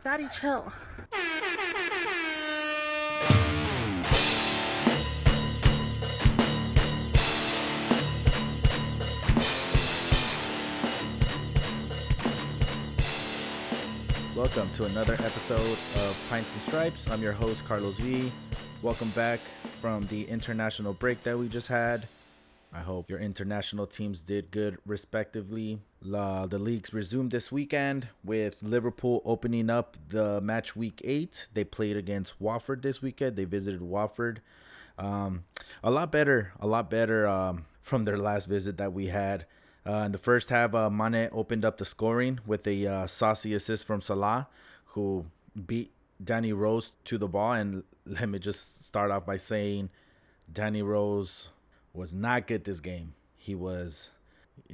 Daddy, chill. Welcome to another episode of Pints and Stripes. I'm your host, Carlos V. Welcome back from the international break that we just had. I hope your international teams did good, respectively. La, the leagues resumed this weekend with Liverpool opening up the match week eight. They played against Watford this weekend. They visited Watford. Um, a lot better, a lot better um, from their last visit that we had. Uh, in the first half, uh, Mane opened up the scoring with a uh, saucy assist from Salah, who beat Danny Rose to the ball. And let me just start off by saying Danny Rose was not good this game. He was,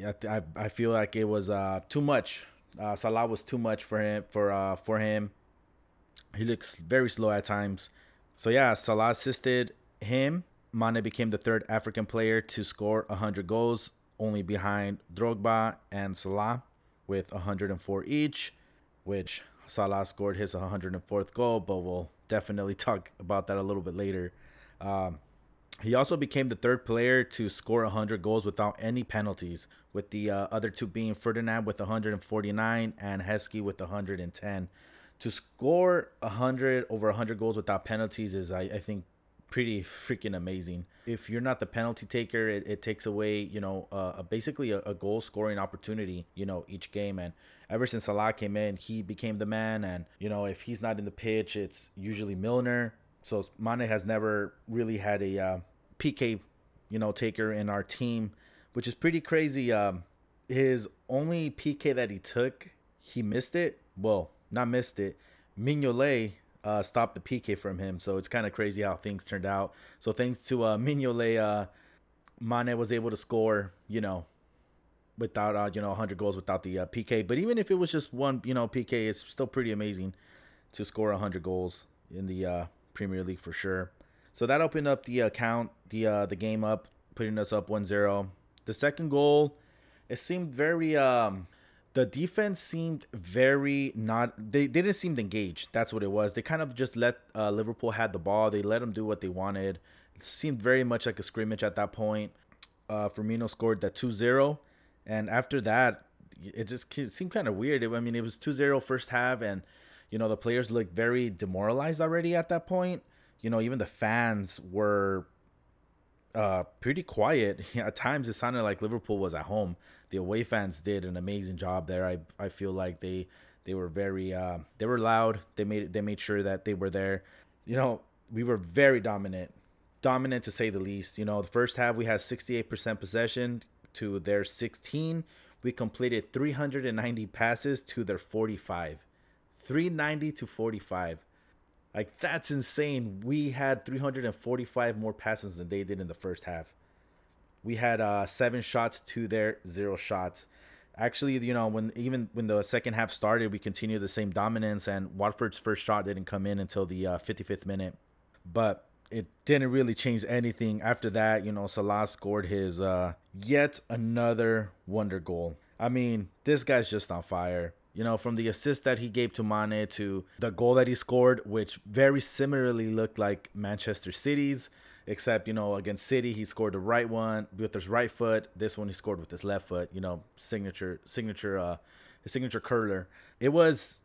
I, I feel like it was uh, too much. Uh, Salah was too much for him. For uh, for him, he looks very slow at times. So yeah, Salah assisted him. Mane became the third African player to score 100 goals, only behind Drogba and Salah with 104 each, which Salah scored his 104th goal, but we'll definitely talk about that a little bit later. Um, he also became the third player to score 100 goals without any penalties, with the uh, other two being Ferdinand with 149 and Heskey with 110. To score 100 over 100 goals without penalties is, I, I think, pretty freaking amazing. If you're not the penalty taker, it, it takes away, you know, uh, basically a, a, goal scoring opportunity, you know, each game. And ever since Salah came in, he became the man. And, you know, if he's not in the pitch, it's usually Milner. So Mane has never really had a uh, PK, you know, taker in our team, which is pretty crazy. Um, his only PK that he took, he missed it. Well, not missed it. Mignolet uh, stopped the PK from him, so it's kind of crazy how things turned out. So thanks to uh, Mignolet, uh, Mane was able to score, you know, without uh, you know 100 goals without the uh, PK. But even if it was just one, you know, PK, it's still pretty amazing to score 100 goals in the uh, Premier League for sure. So that opened up the account, the uh, the game up, putting us up 1-0. The second goal, it seemed very um the defense seemed very not they, they didn't seem engaged. That's what it was. They kind of just let uh, Liverpool had the ball. They let them do what they wanted. It seemed very much like a scrimmage at that point. Uh, Firmino scored the 2-0 and after that it just seemed kind of weird. I mean, it was 2-0 first half and you know, the players looked very demoralized already at that point you know, even the fans were uh, pretty quiet. At times, it sounded like Liverpool was at home. The away fans did an amazing job there. I I feel like they they were very uh, they were loud. They made they made sure that they were there. You know, we were very dominant, dominant to say the least. You know, the first half we had 68% possession to their 16. We completed 390 passes to their 45. 390 to 45. Like that's insane. We had 345 more passes than they did in the first half. We had uh, seven shots to their zero shots. Actually, you know, when even when the second half started, we continued the same dominance, and Watford's first shot didn't come in until the uh, 55th minute. But it didn't really change anything after that. You know, Salah scored his uh, yet another wonder goal. I mean, this guy's just on fire. You know, from the assist that he gave to Mane to the goal that he scored, which very similarly looked like Manchester City's, except, you know, against City, he scored the right one with his right foot. This one he scored with his left foot, you know, signature, signature, uh, his signature curler. It was,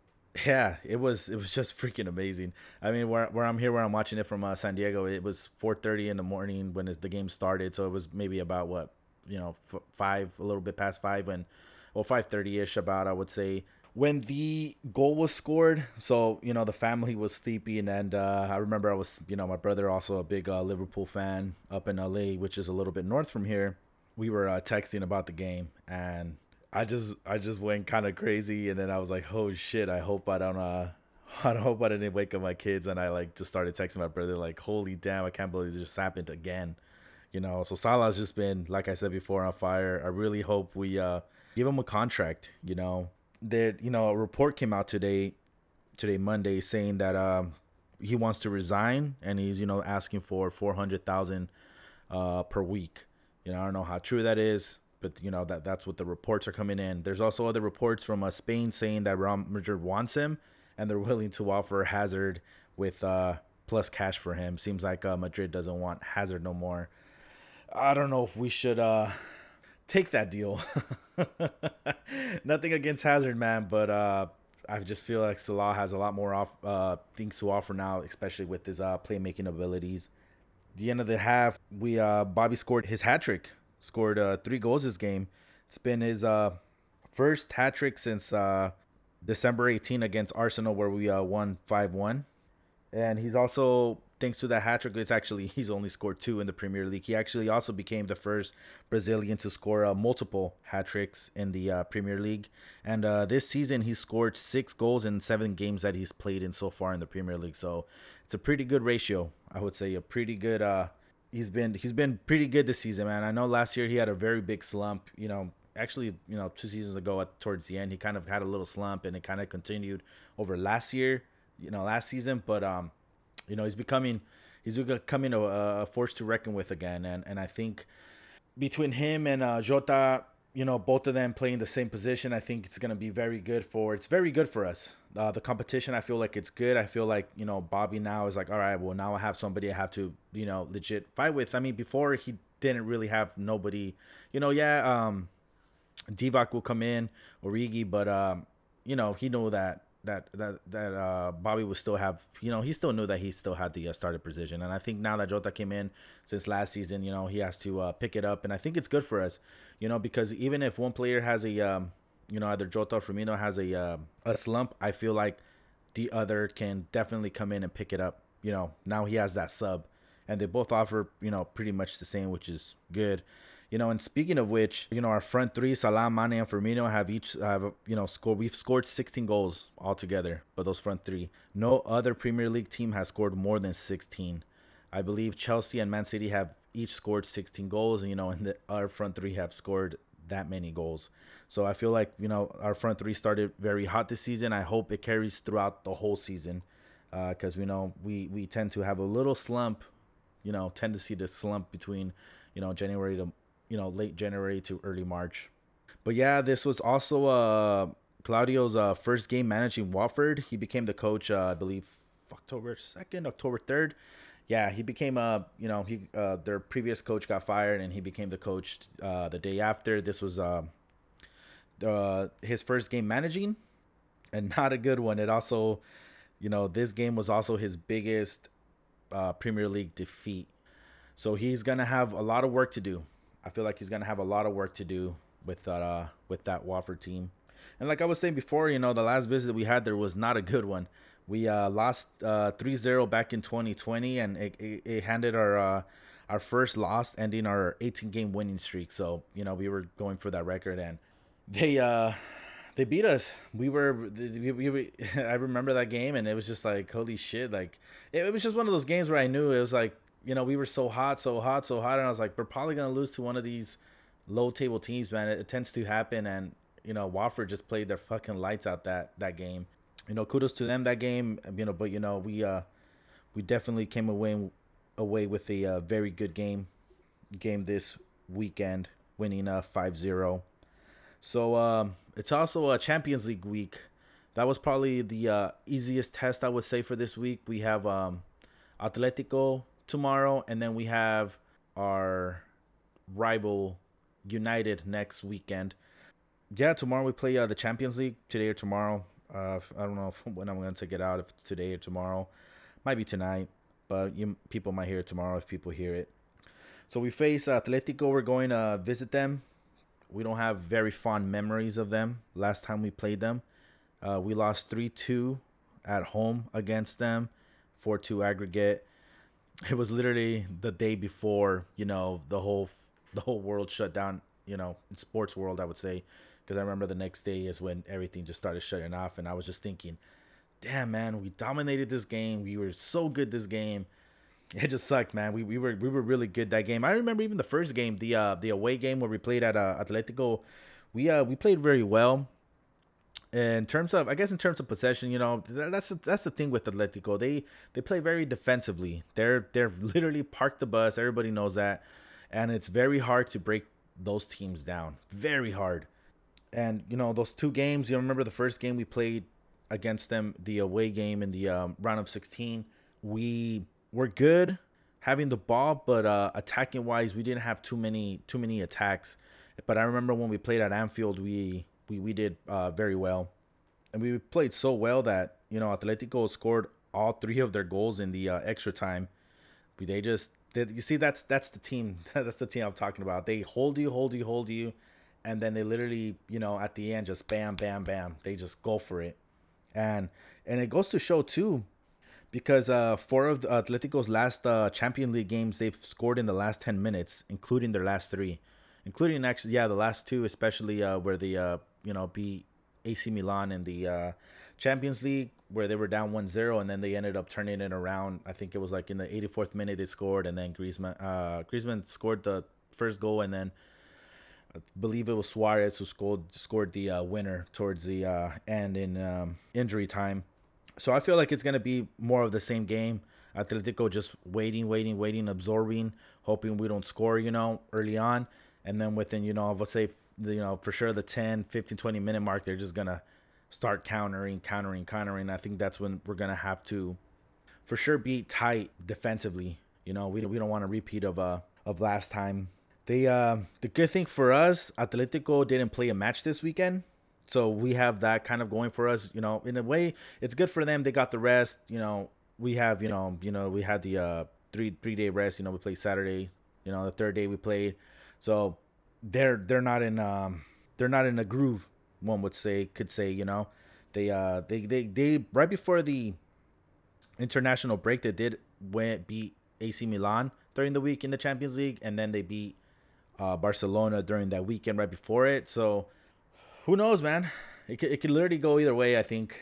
yeah, it was, it was just freaking amazing. I mean, where, where I'm here, where I'm watching it from uh, San Diego, it was 4.30 in the morning when the game started. So it was maybe about what, you know, f- five, a little bit past five when well 5:30ish about I would say when the goal was scored. So you know the family was sleeping, and uh, I remember I was you know my brother also a big uh, Liverpool fan up in LA, which is a little bit north from here. We were uh, texting about the game, and I just I just went kind of crazy, and then I was like, oh shit, I hope I don't uh. I hope I didn't wake up my kids, and I like just started texting my brother like, "Holy damn! I can't believe this just happened again." You know, so Salah's just been, like I said before, on fire. I really hope we uh, give him a contract. You know, that you know a report came out today, today Monday, saying that um, he wants to resign and he's you know asking for four hundred thousand uh, per week. You know, I don't know how true that is, but you know that that's what the reports are coming in. There's also other reports from uh, Spain saying that Real Madrid wants him, and they're willing to offer Hazard with uh, plus cash for him. Seems like uh, Madrid doesn't want Hazard no more. I don't know if we should uh, take that deal. Nothing against Hazard, man, but uh, I just feel like Salah has a lot more off uh, things to offer now, especially with his uh, playmaking abilities. The end of the half, we uh, Bobby scored his hat trick, scored uh, three goals this game. It's been his uh, first hat trick since uh, December 18 against Arsenal, where we uh, won 5 1. And he's also thanks to that hat trick, it's actually he's only scored two in the Premier League. He actually also became the first Brazilian to score uh, multiple hat tricks in the uh, Premier League. And uh, this season, he scored six goals in seven games that he's played in so far in the Premier League. So it's a pretty good ratio, I would say. A pretty good. Uh, he's been he's been pretty good this season, man. I know last year he had a very big slump. You know, actually, you know, two seasons ago at, towards the end, he kind of had a little slump, and it kind of continued over last year. You know, last season, but um you know, he's becoming he's becoming a, a force to reckon with again, and and I think between him and uh, Jota, you know, both of them playing the same position, I think it's gonna be very good for. It's very good for us. Uh, the competition, I feel like it's good. I feel like you know Bobby now is like, all right, well now I have somebody I have to you know legit fight with. I mean, before he didn't really have nobody. You know, yeah, um, Divock will come in, Origi, but um, you know he know that that that that uh, Bobby would still have. You know, he still knew that he still had the uh, started position, and I think now that Jota came in since last season, you know, he has to uh, pick it up, and I think it's good for us. You know, because even if one player has a, um, you know, either Jota or Firmino has a uh, a slump, I feel like the other can definitely come in and pick it up. You know, now he has that sub, and they both offer you know pretty much the same, which is good. You know, and speaking of which, you know, our front three, Salah, Mane, and Firmino have each have you know scored. We've scored 16 goals altogether, but those front three. No other Premier League team has scored more than 16. I believe Chelsea and Man City have each scored 16 goals, and you know, and the, our front three have scored that many goals. So I feel like you know our front three started very hot this season. I hope it carries throughout the whole season, because uh, know we we tend to have a little slump, you know, tend to slump between you know January to you know late January to early March. But yeah, this was also uh Claudio's uh, first game managing Watford. He became the coach, uh, I believe, October second, October third. Yeah, he became a uh, you know he uh, their previous coach got fired and he became the coach uh, the day after. This was the his first game managing, and not a good one. It also, you know, this game was also his biggest Premier League defeat. So he's gonna have a lot of work to do. I feel like he's gonna have a lot of work to do with that uh with that Watford team. And like I was saying before, you know, the last visit we had there was not a good one. We uh, lost uh, 3-0 back in 2020, and it, it, it handed our uh, our first loss, ending our 18 game winning streak. So you know we were going for that record, and they uh they beat us. We were we, we, I remember that game, and it was just like holy shit! Like it, it was just one of those games where I knew it was like you know, we were so hot, so hot, so hot, and I was like, we're probably gonna lose to one of these low table teams, man. It, it tends to happen, and you know, Watford just played their fucking lights out that that game. You know, kudos to them that game. You know, but you know, we uh, we definitely came away away with a uh, very good game game this weekend, winning uh 5-0. So um, it's also a Champions League week. That was probably the uh, easiest test I would say for this week. We have um, Atletico tomorrow, and then we have our rival United next weekend. Yeah, tomorrow we play uh, the Champions League today or tomorrow. Uh, I don't know if, when I'm going to take it out, if today or tomorrow. Might be tonight, but you people might hear it tomorrow if people hear it. So we face Atletico. We're going to visit them. We don't have very fond memories of them. Last time we played them, uh, we lost 3 2 at home against them, 4 2 aggregate it was literally the day before you know the whole the whole world shut down you know in sports world i would say. Because i remember the next day is when everything just started shutting off and i was just thinking damn man we dominated this game. We were so good this game. It just sucked man. We, we were we were really good that game. I remember even the first game the uh the away game where we played at uh, atletico we uh we played very well in terms of, I guess, in terms of possession, you know, that's that's the thing with Atletico. They they play very defensively. They're they're literally parked the bus. Everybody knows that, and it's very hard to break those teams down. Very hard. And you know those two games. You remember the first game we played against them the away game in the um, round of 16. We were good having the ball, but uh, attacking wise, we didn't have too many too many attacks. But I remember when we played at Anfield, we we, we did uh, very well, and we played so well that you know Atletico scored all three of their goals in the uh, extra time. They just they, you see that's that's the team that's the team I'm talking about. They hold you, hold you, hold you, and then they literally you know at the end just bam, bam, bam. They just go for it, and and it goes to show too because uh, four of Atletico's last uh, Champion League games they've scored in the last 10 minutes, including their last three, including actually yeah the last two, especially uh, where the uh, you know beat AC Milan in the uh, Champions League where they were down 1-0 and then they ended up turning it around. I think it was like in the 84th minute they scored and then Griezmann uh, Griezmann scored the first goal and then I believe it was Suarez who scored scored the uh, winner towards the uh, end in um, injury time. So I feel like it's gonna be more of the same game. Atletico just waiting, waiting, waiting, absorbing, hoping we don't score, you know, early on. And then within, you know, let's say, you know, for sure the 10, 15, 20 minute mark, they're just to start countering, countering, countering. I think that's when we're to have to, for sure, be tight defensively. You know, we, we don't want a repeat of, uh, of last time. They, uh, the good thing for us, Atletico didn't play a match this weekend so we have that kind of going for us you know in a way it's good for them they got the rest you know we have you know you know we had the uh three three day rest you know we played saturday you know the third day we played so they're they're not in um they're not in a groove one would say could say you know they uh they they, they right before the international break they did went beat AC Milan during the week in the Champions League and then they beat uh, Barcelona during that weekend right before it so who knows, man? It could, it could literally go either way. I think.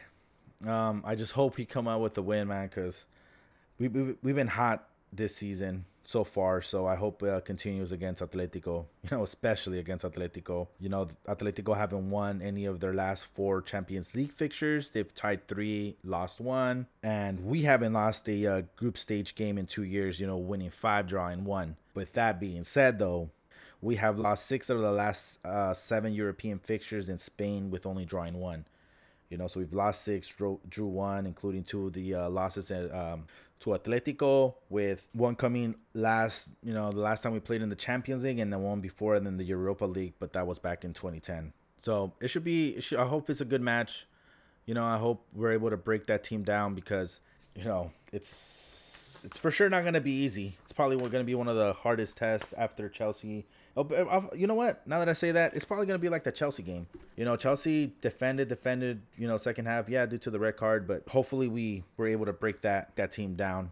Um, I just hope he come out with the win, man, because we, we we've been hot this season so far. So I hope it continues against Atletico. You know, especially against Atletico. You know, Atletico haven't won any of their last four Champions League fixtures. They've tied three, lost one, and we haven't lost a uh, group stage game in two years. You know, winning five, drawing one. With that being said, though, we have lost six of the last uh, seven European fixtures in Spain with only drawing one. You know, so we've lost six, drew, drew one, including two of the uh, losses at, um, to Atletico, with one coming last, you know, the last time we played in the Champions League, and then one before, and then the Europa League, but that was back in 2010. So it should be. It should, I hope it's a good match. You know, I hope we're able to break that team down because, you know, it's it's for sure not going to be easy. It's probably going to be one of the hardest tests after Chelsea Oh, you know what? Now that I say that, it's probably gonna be like the Chelsea game. You know, Chelsea defended, defended. You know, second half, yeah, due to the red card, but hopefully we were able to break that that team down.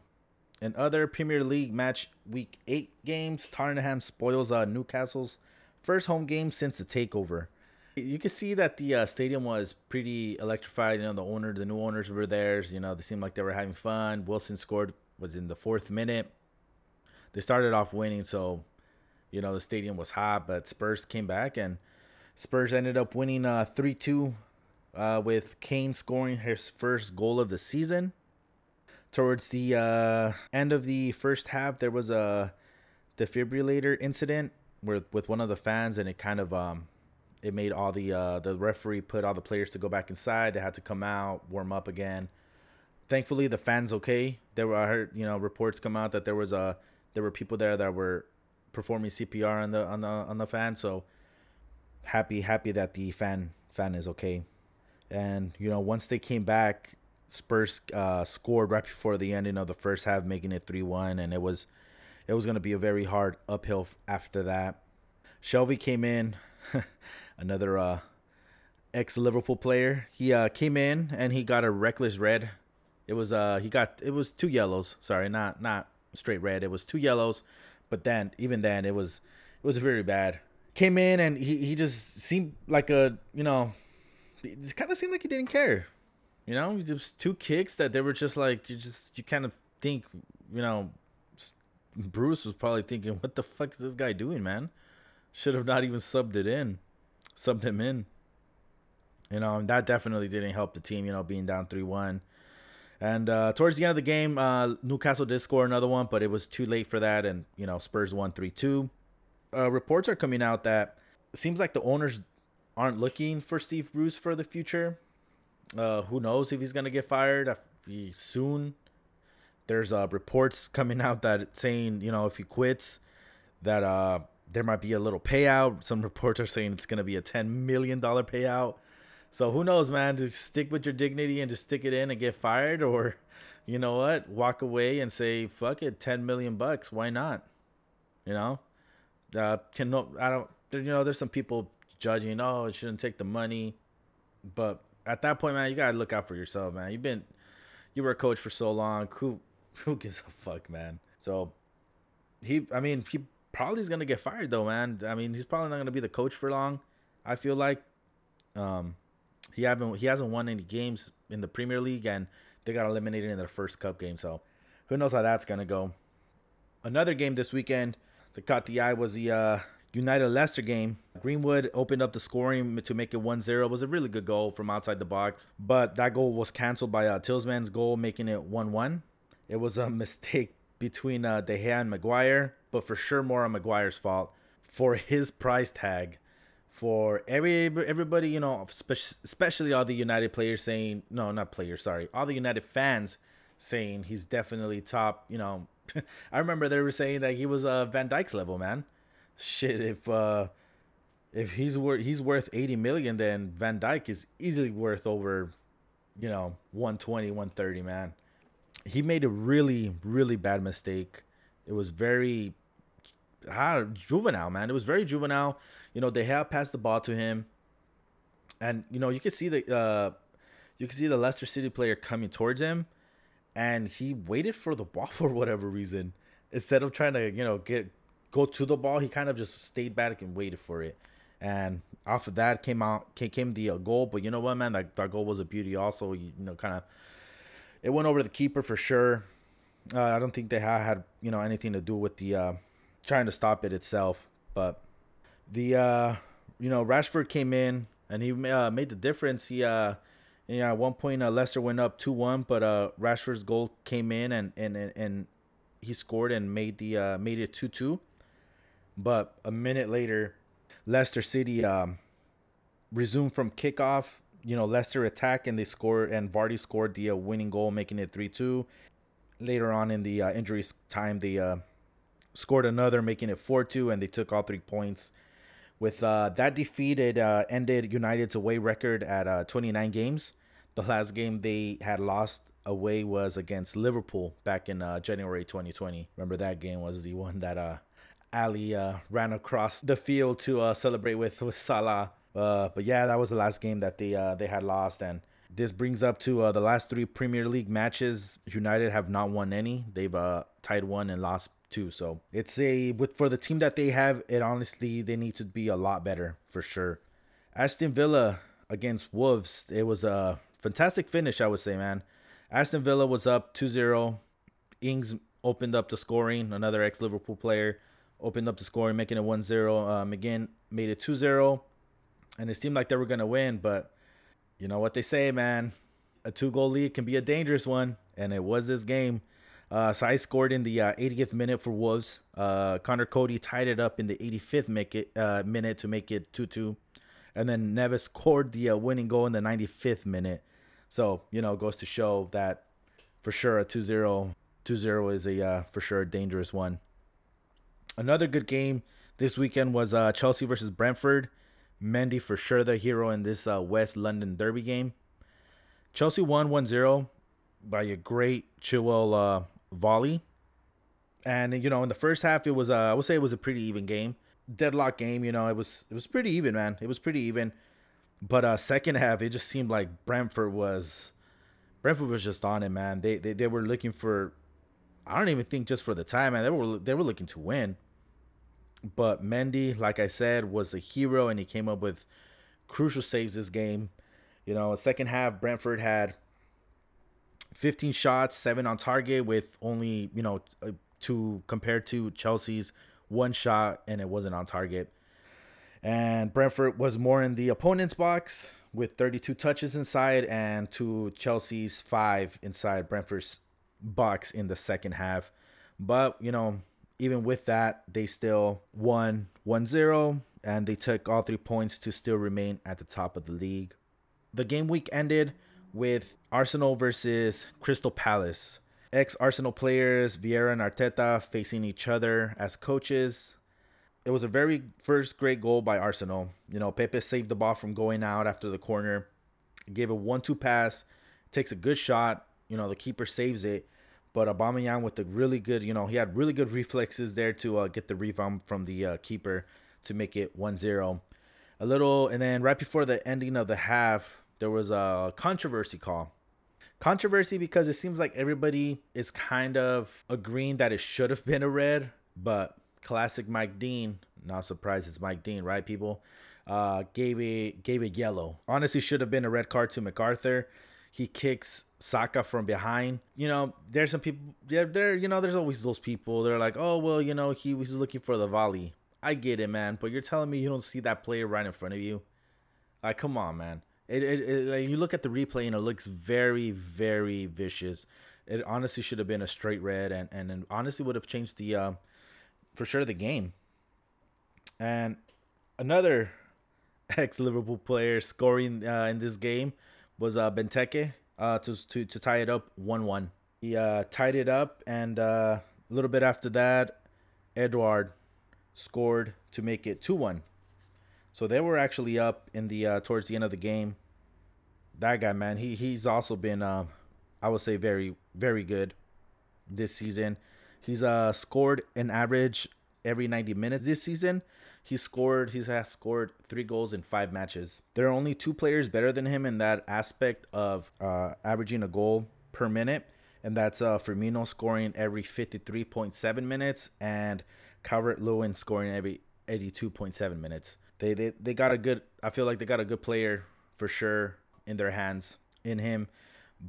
In other Premier League match week eight games, Tottenham spoils uh, Newcastle's first home game since the takeover. You can see that the uh, stadium was pretty electrified. You know, the owner, the new owners were there. You know, they seemed like they were having fun. Wilson scored was in the fourth minute. They started off winning, so you know the stadium was hot, but Spurs came back and Spurs ended up winning uh 3-2 uh, with Kane scoring his first goal of the season. Towards the uh, end of the first half, there was a defibrillator incident with with one of the fans, and it kind of um, it made all the uh, the referee put all the players to go back inside. They had to come out, warm up again. Thankfully, the fans okay. There were I heard you know reports come out that there was a there were people there that were performing CPR on the on the on the fan. So happy happy that the fan fan is okay. And you know once they came back, Spurs uh, scored right before the ending of the first half, making it three one, and it was it was gonna be a very hard uphill after that. Shelvey came in, another uh, ex Liverpool player. He uh, came in and he got a reckless red. It was uh he got it was two yellows. Sorry, not not straight red. It was two yellows but then, even then, it was it was very bad. Came in and he, he just seemed like a you know, it kind of seemed like he didn't care. You know, just two kicks that they were just like you just you kind of think you know, Bruce was probably thinking, what the fuck is this guy doing, man? Should have not even subbed it in, subbed him in. You know, and that definitely didn't help the team. You know, being down three one. And uh, towards the end of the game, uh, Newcastle did score another one, but it was too late for that. And, you know, Spurs won 3 2. Uh, reports are coming out that seems like the owners aren't looking for Steve Bruce for the future. Uh, who knows if he's gonna get fired soon? There's uh, reports coming out that saying you know if he quits, that uh, there might be a little payout. Some reports are saying it's gonna be a ten million dollar payout. So who knows, man? To stick with your dignity and just stick it in and get fired, or you know what, walk away and say fuck it, ten million bucks. Why not? You know, uh, can no, I don't. You know, there's some people judging. Oh, it shouldn't take the money, but at that point, man, you gotta look out for yourself, man. You've been, you were a coach for so long. Who, who gives a fuck, man? So, he, I mean, he probably is gonna get fired though, man. I mean, he's probably not gonna be the coach for long. I feel like, um, he haven't he hasn't won any games in the Premier League, and they got eliminated in their first Cup game. So, who knows how that's gonna go? Another game this weekend that caught the eye was the uh, United Leicester game. Greenwood opened up the scoring to make it 1-0. It was a really good goal from outside the box, but that goal was canceled by uh, Tielemans' goal, making it 1-1. It was a mistake between uh, De Gea and Maguire, but for sure more on Maguire's fault for his price tag. For every everybody, you know, especially all the United players saying no, not players, sorry, all the United fans saying he's definitely top. You know, I remember they were saying that he was uh, Van Dijk's level, man shit, if uh if he's worth he's worth 80 million, then Van Dyke is easily worth over, you know, 120, 130, man. He made a really, really bad mistake. It was very ah, juvenile, man. It was very juvenile. You know, they have passed the ball to him. And, you know, you could see the uh you could see the Leicester City player coming towards him and he waited for the ball for whatever reason. Instead of trying to, you know, get go to the ball. He kind of just stayed back and waited for it. And off of that came out came the uh, goal. But you know what, man, that, that goal was a beauty. Also, you, you know, kind of it went over the keeper for sure. Uh, I don't think they had, had you know anything to do with the uh, trying to stop it itself. But the uh, you know Rashford came in and he uh, made the difference. He uh, yeah, at one point uh, Leicester went up two one, but uh, Rashford's goal came in and and and, and he scored and made the uh, made it two two. But a minute later, Leicester City um, resumed from kickoff. You know, Leicester attack and they scored, and Vardy scored the uh, winning goal, making it 3 2. Later on in the uh, injury time, they uh, scored another, making it 4 2, and they took all three points. With uh, that defeat, it uh, ended United's away record at uh, 29 games. The last game they had lost away was against Liverpool back in uh, January 2020. Remember that game was the one that uh, Ali uh, ran across the field to celebrate with with Salah. But yeah, that was the last game that they they had lost, and this brings up to the last three Premier League matches. United have not won any. They've tied one and lost two. So it's a with for the team that they have. It honestly they need to be a lot better for sure. Aston Villa against Wolves. It was a fantastic finish, I would say, man. Aston Villa was up 2-0. Ings opened up the scoring. Another ex-Liverpool player opened up the scoring, making it 1 0. Uh, McGinn made it 2 0. And it seemed like they were going to win. But you know what they say, man? A two goal lead can be a dangerous one. And it was this game. Uh, Saiss scored in the uh, 80th minute for Wolves. Uh, Conor Coady tied it up in the 85th make it, uh, minute to make it 2 2. And then Neves scored the uh, winning goal in the 95th minute. So, you know, goes to show that for sure a 2 0 2 0 is a uh, for sure a dangerous one. Another good game this weekend was uh, Chelsea versus Brentford. Mendy for sure the hero in this West London Derby game. Chelsea won 1-0 by a great Chilwell volley. And you know, in the first half, it was uh, I would say it was a pretty even game, deadlock game. You know, it was it was pretty even, man. It was pretty even. But uh, second half, it just seemed like Brentford was Brentford was just on it, man. They they, they were looking for I don't even think just for the time, man. They were they were looking to win. But Mendy, like I said, was a hero and he came up with crucial saves this game. You know, second half, Brentford had 15 shots, seven on target, with only you know uh, to compared to Chelsea's one shot and it wasn't on target. And Brentford was more in the opponent's box with 32 touches inside and to Chelsea's five inside Brentford's box in the second half. But, you know, even with that, they still won 1 0 and they took all three points to still remain at the top of the league. The game week ended with Arsenal versus Crystal Palace. Ex Arsenal players Vieira and Arteta facing each other as coaches. It was a very first great goal by Arsenal. You know, Pepe saved the ball from going out after the corner, gave a one-two pass, takes a good shot. You know, the keeper saves it, but Aubameyang with the really good, you know, he had really good reflexes there to uh, get the rebound from the uh, keeper to make it 1-0. A little, and then right before the ending of the half, there was a controversy call Controversy because it seems like everybody is kind of agreeing that it should have been a red, but classic Mike Dean, not surprised it's Mike Dean, right, people? Uh, gave it gave it yellow. Honestly, should have been a red card to McArthur. He kicks Saka from behind. You know, there's some people. There, there. You know, there's always those people. They're like, oh well, you know, he was looking for the volley. I get it, man. But you're telling me you don't see that player right in front of you? Like, come on, man. It, it, it like you look at the replay and it looks very, very vicious. It honestly should have been a straight red, and and, and honestly would have changed the, uh, for sure, the game. And another ex Liverpool player scoring uh, in this game was uh, Benteke uh, to, to to tie it up one one. He uh, tied it up, and uh, a little bit after that, Edouard scored to make it two one. So they were actually up in the uh, towards the end of the game that guy, man, he he's also been, uh, I would say, very very good this season. He's uh scored an average every 90 minutes this season. He scored. He has scored three goals in five matches. There are only two players better than him in that aspect of uh, averaging a goal per minute, and that's uh, Firmino scoring every 53.7 minutes and Calvert Lewin scoring every 82.7 minutes. They, they they got a good. I feel like they got a good player for sure in their hands in him.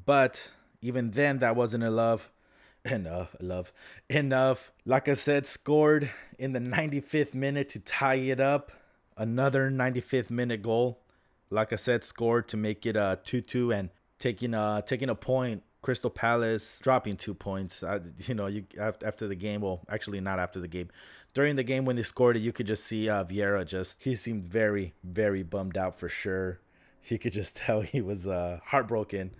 But even then, that wasn't enough. Enough, love, enough. Lacazette, scored in the 95th minute to tie it up. Another 95th minute goal. Lacazette, scored to make it a 2-2 and taking a taking a point. Crystal Palace dropping two points. You know, you after the game. Well, actually, not after the game. During the game when they scored it, you could just see uh, Vieira just he seemed very, very bummed out for sure you could just tell he was uh, heartbroken.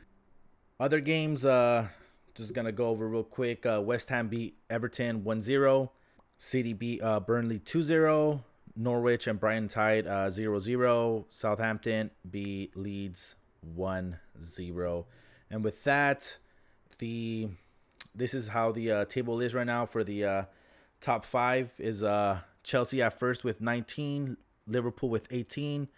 Other games, uh, just gonna go over real quick. Uh, West Ham beat Everton 1-0. City beat uh, Burnley 2-0. Norwich and Brighton tied uh, 0-0. Southampton beat Leeds 1-0. And with that, the this is how the uh, table is right now for the uh, top five. Is uh, Chelsea at first with 19, Liverpool with 18,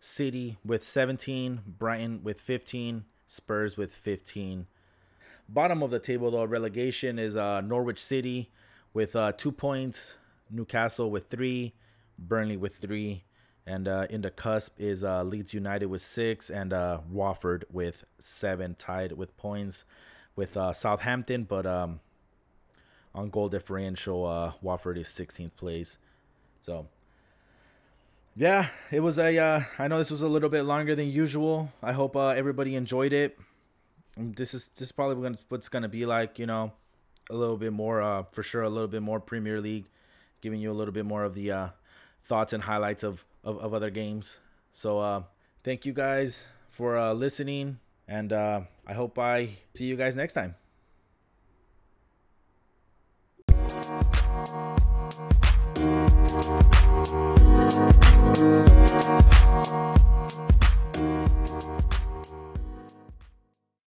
City with 17, Brighton with 15, Spurs with 15. Bottom of the table, though, relegation is uh, Norwich City with uh, two points, Newcastle with three, Burnley with three, and uh, in the cusp is uh, Leeds United with six and uh, Watford with seven, tied with points with uh, Southampton, but um, on goal differential, uh, Watford is 16th place. So yeah, it was a. Uh, I know this was a little bit longer than usual. I hope uh, everybody enjoyed it. Um, this is this is probably gonna, what's gonna be like. You know, a little bit more, uh, for sure, a little bit more Premier League, giving you a little bit more of the uh, thoughts and highlights of, of, of other games. So uh, thank you guys for uh, listening, and uh, I hope I see you guys next time. Thank you.